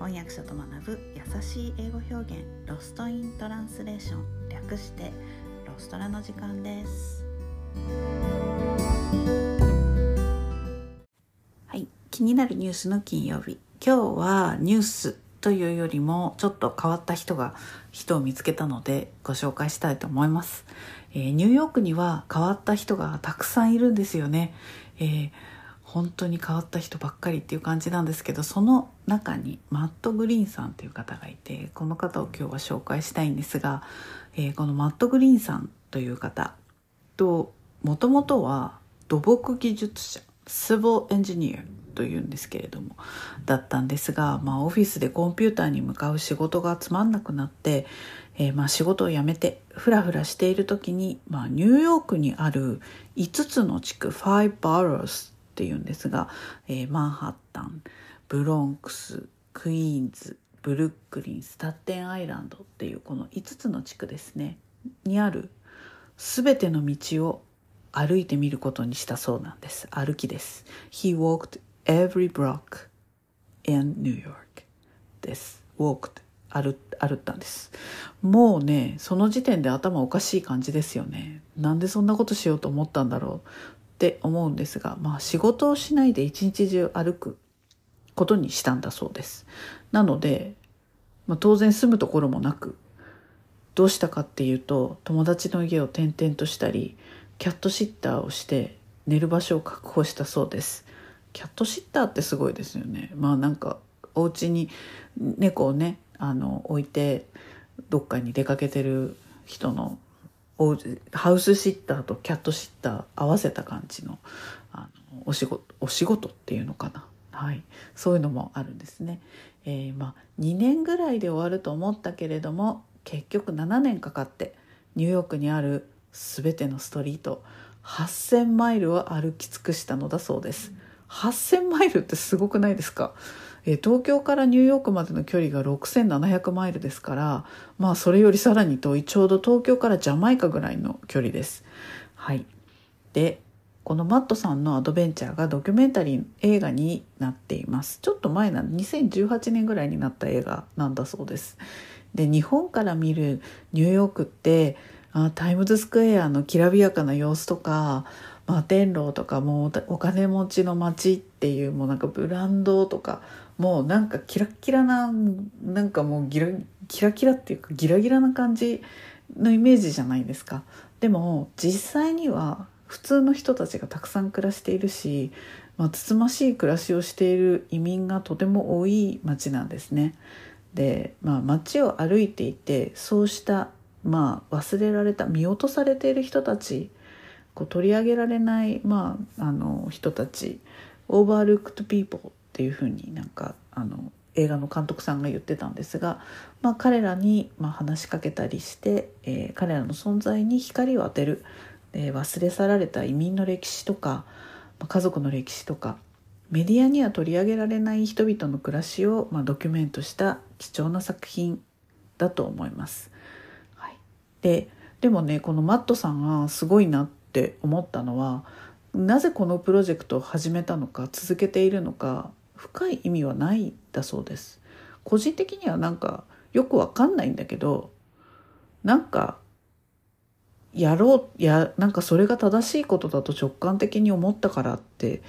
翻訳者と学ぶ優しい英語表現ロストイントランスレーション略してロストラの時間です。はい気になるニュースの金曜日。今日はニュースというよりもちょっと変わった人が人を見つけたのでご紹介したいと思います、えー、ニューヨークには変わった人がたくさんいるんですよね、えー本当に変わった人ばっかりっていう感じなんですけどその中にマット・グリーンさんという方がいてこの方を今日は紹介したいんですが、えー、このマット・グリーンさんという方ともともとは土木技術者シボエンジニアというんですけれどもだったんですが、まあ、オフィスでコンピューターに向かう仕事がつまんなくなって、えー、まあ仕事を辞めてフラフラしている時に、まあ、ニューヨークにある5つの地区5 boroughs っていうんですが、えー、マンハッタンブロンクスクイーンズブルックリンスタッテンアイランドっていうこの5つの地区ですねにある全ての道を歩いてみることにしたそうなんです。歩きです。He walked every block in New York です。walked 歩歩ったんです。もうねその時点で頭おかしい感じですよね。なんでそんなことしようと思ったんだろう。って思うんですが、まあ仕事をしないで一日中歩くことにしたんだそうです。なので、まあ、当然住むところもなく、どうしたかっていうと、友達の家を転々としたり、キャットシッターをして寝る場所を確保したそうです。キャットシッターってすごいですよね。まあなんかお家に猫をね、あの置いてどっかに出かけてる人のハウスシッターとキャットシッター合わせた感じのあのお仕事お仕事っていうのかな、はい、そういうのもあるんですね。えー、まあ、2年ぐらいで終わると思ったけれども結局7年かかってニューヨークにある全てのストリート8,000マイルを歩き尽くしたのだそうです。8,000マイルってすごくないですか？え東京からニューヨークまでの距離が6700マイルですからまあそれよりさらに遠いちょうど東京からジャマイカぐらいの距離です。はい、でこのマットさんのアドベンチャーがドキュメンタリー映画になっています。ちょっと前な2018年ぐらいになった映画なんだそうです。で日本から見るニューヨークってあタイムズスクエアのきらびやかな様子とか摩天楼とかもうお金持ちの街っていうもうなんかブランドとかもうなんかキラキラななんかもうギラキラキラっていうかギラギラな感じのイメージじゃないですかでも実際には普通の人たちがたくさん暮らしているし、まあ、つつましい暮らしをしている移民がとても多い町なんですね。で、まあ、街を歩いていてそうした、まあ、忘れられた見落とされている人たちこう取り上げられない、まあ、あの人たち overlooked people っていうふうになんかあの映画の監督さんが言ってたんですが、まあ、彼らにま話しかけたりして、えー、彼らの存在に光を当てる、えー、忘れ去られた移民の歴史とか、まあ、家族の歴史とかメディアには取り上げられない人々の暮らしを、まあ、ドキュメントした貴重な作品だと思います。はい、ででもねこのマットさんがすごいなってって思ったのはなぜこのプロジェクトを始めたのか続けているのか深い意味はないだそうです。個人的にはなんかよくわかんないんだけどなんかやろうやなんかそれが正しいことだと直感的に思ったからって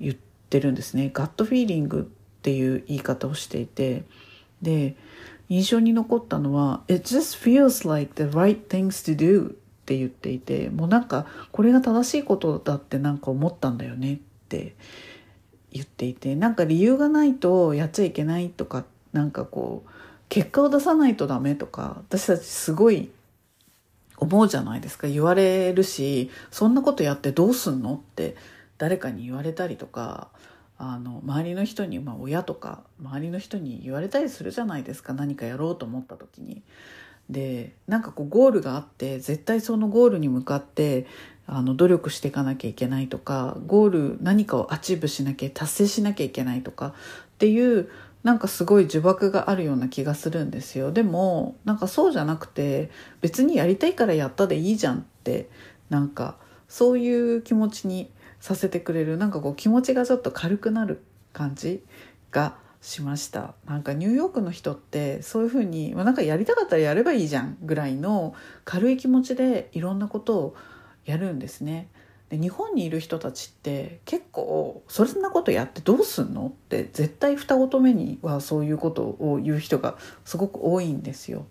言ってるんですね。ガットフィーリングっていう言い方をしていて。で印象に残ったのは「It just feels like the right things to do」って言っていてもうなんかこれが正しいことだってなんか思ったんだよねって言っていてなんか理由がないとやっちゃいけないとかなんかこう結果を出さないとダメとか私たちすごい思うじゃないですか言われるしそんなことやってどうすんのって誰かに言われたりとかあの周りの人に、まあ、親とか周りの人に言われたりするじゃないですか何かやろうと思った時に。でなんかこうゴールがあって絶対そのゴールに向かってあの努力していかなきゃいけないとかゴール何かを achieve しなきゃ達成しなきゃいけないとかっていうなんかすごい呪縛があるような気がするんですよ。でもなんかそうじゃなくて別にやりたいからやったでいいじゃんってなんかそういう気持ちにさせてくれるなんかこう気持ちがちょっと軽くなる感じがしましたなんかニューヨークの人ってそういうふうに、まあ、なんかやりたかったらやればいいじゃんぐらいの軽い気持ちでいろんなことをやるんですね。で日本にいる人たちって結構そんなことやってどうすんの？って絶対二言目にはそういうことを言う人がすごく多いんですよ。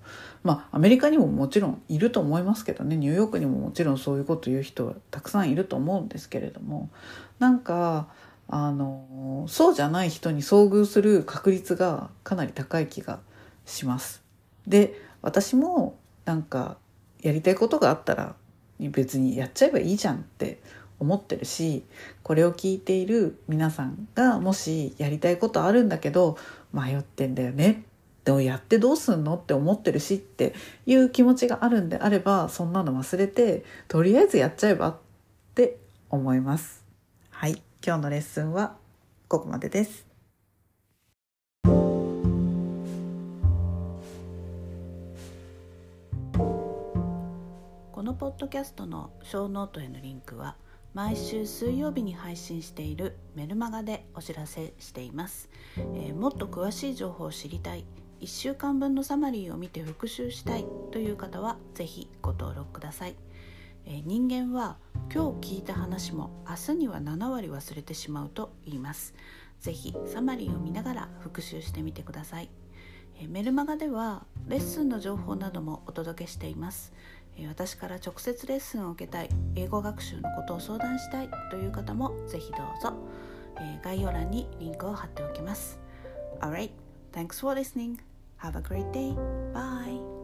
まあアメリカにももちろんいると思いますけどねニューヨークにももちろんそういうこと言う人はたくさんいると思うんですけれどもなんかあのそうじゃない人に遭遇する確率がかなり高い気がします。で私もなんかやりたいことがあったら別にやっちゃえばいいじゃんって思ってるしこれを聞いている皆さんがもしやりたいことあるんだけど迷ってんだよねでもやってどうすんのって思ってるしっていう気持ちがあるんであればそんなの忘れてとりあえずやっちゃえばって思います。はい今日のレッスンはここまでです。このポッドキャストのショーノートへのリンクは毎週水曜日に配信しているメルマガでお知らせしています、えー、もっと詳しい情報を知りたい。1週間分のサマリーを見て復習したいという方は是非ご登録ください。え人間は今日聞いた話も明日には7割忘れてしまうと言いますぜひサマリーを見ながら復習してみてくださいえメルマガではレッスンの情報などもお届けしています私から直接レッスンを受けたい英語学習のことを相談したいという方もぜひどうぞ、え概要欄にリンクを貼っておきます Alright, thanks for listening. Have a great day. Bye.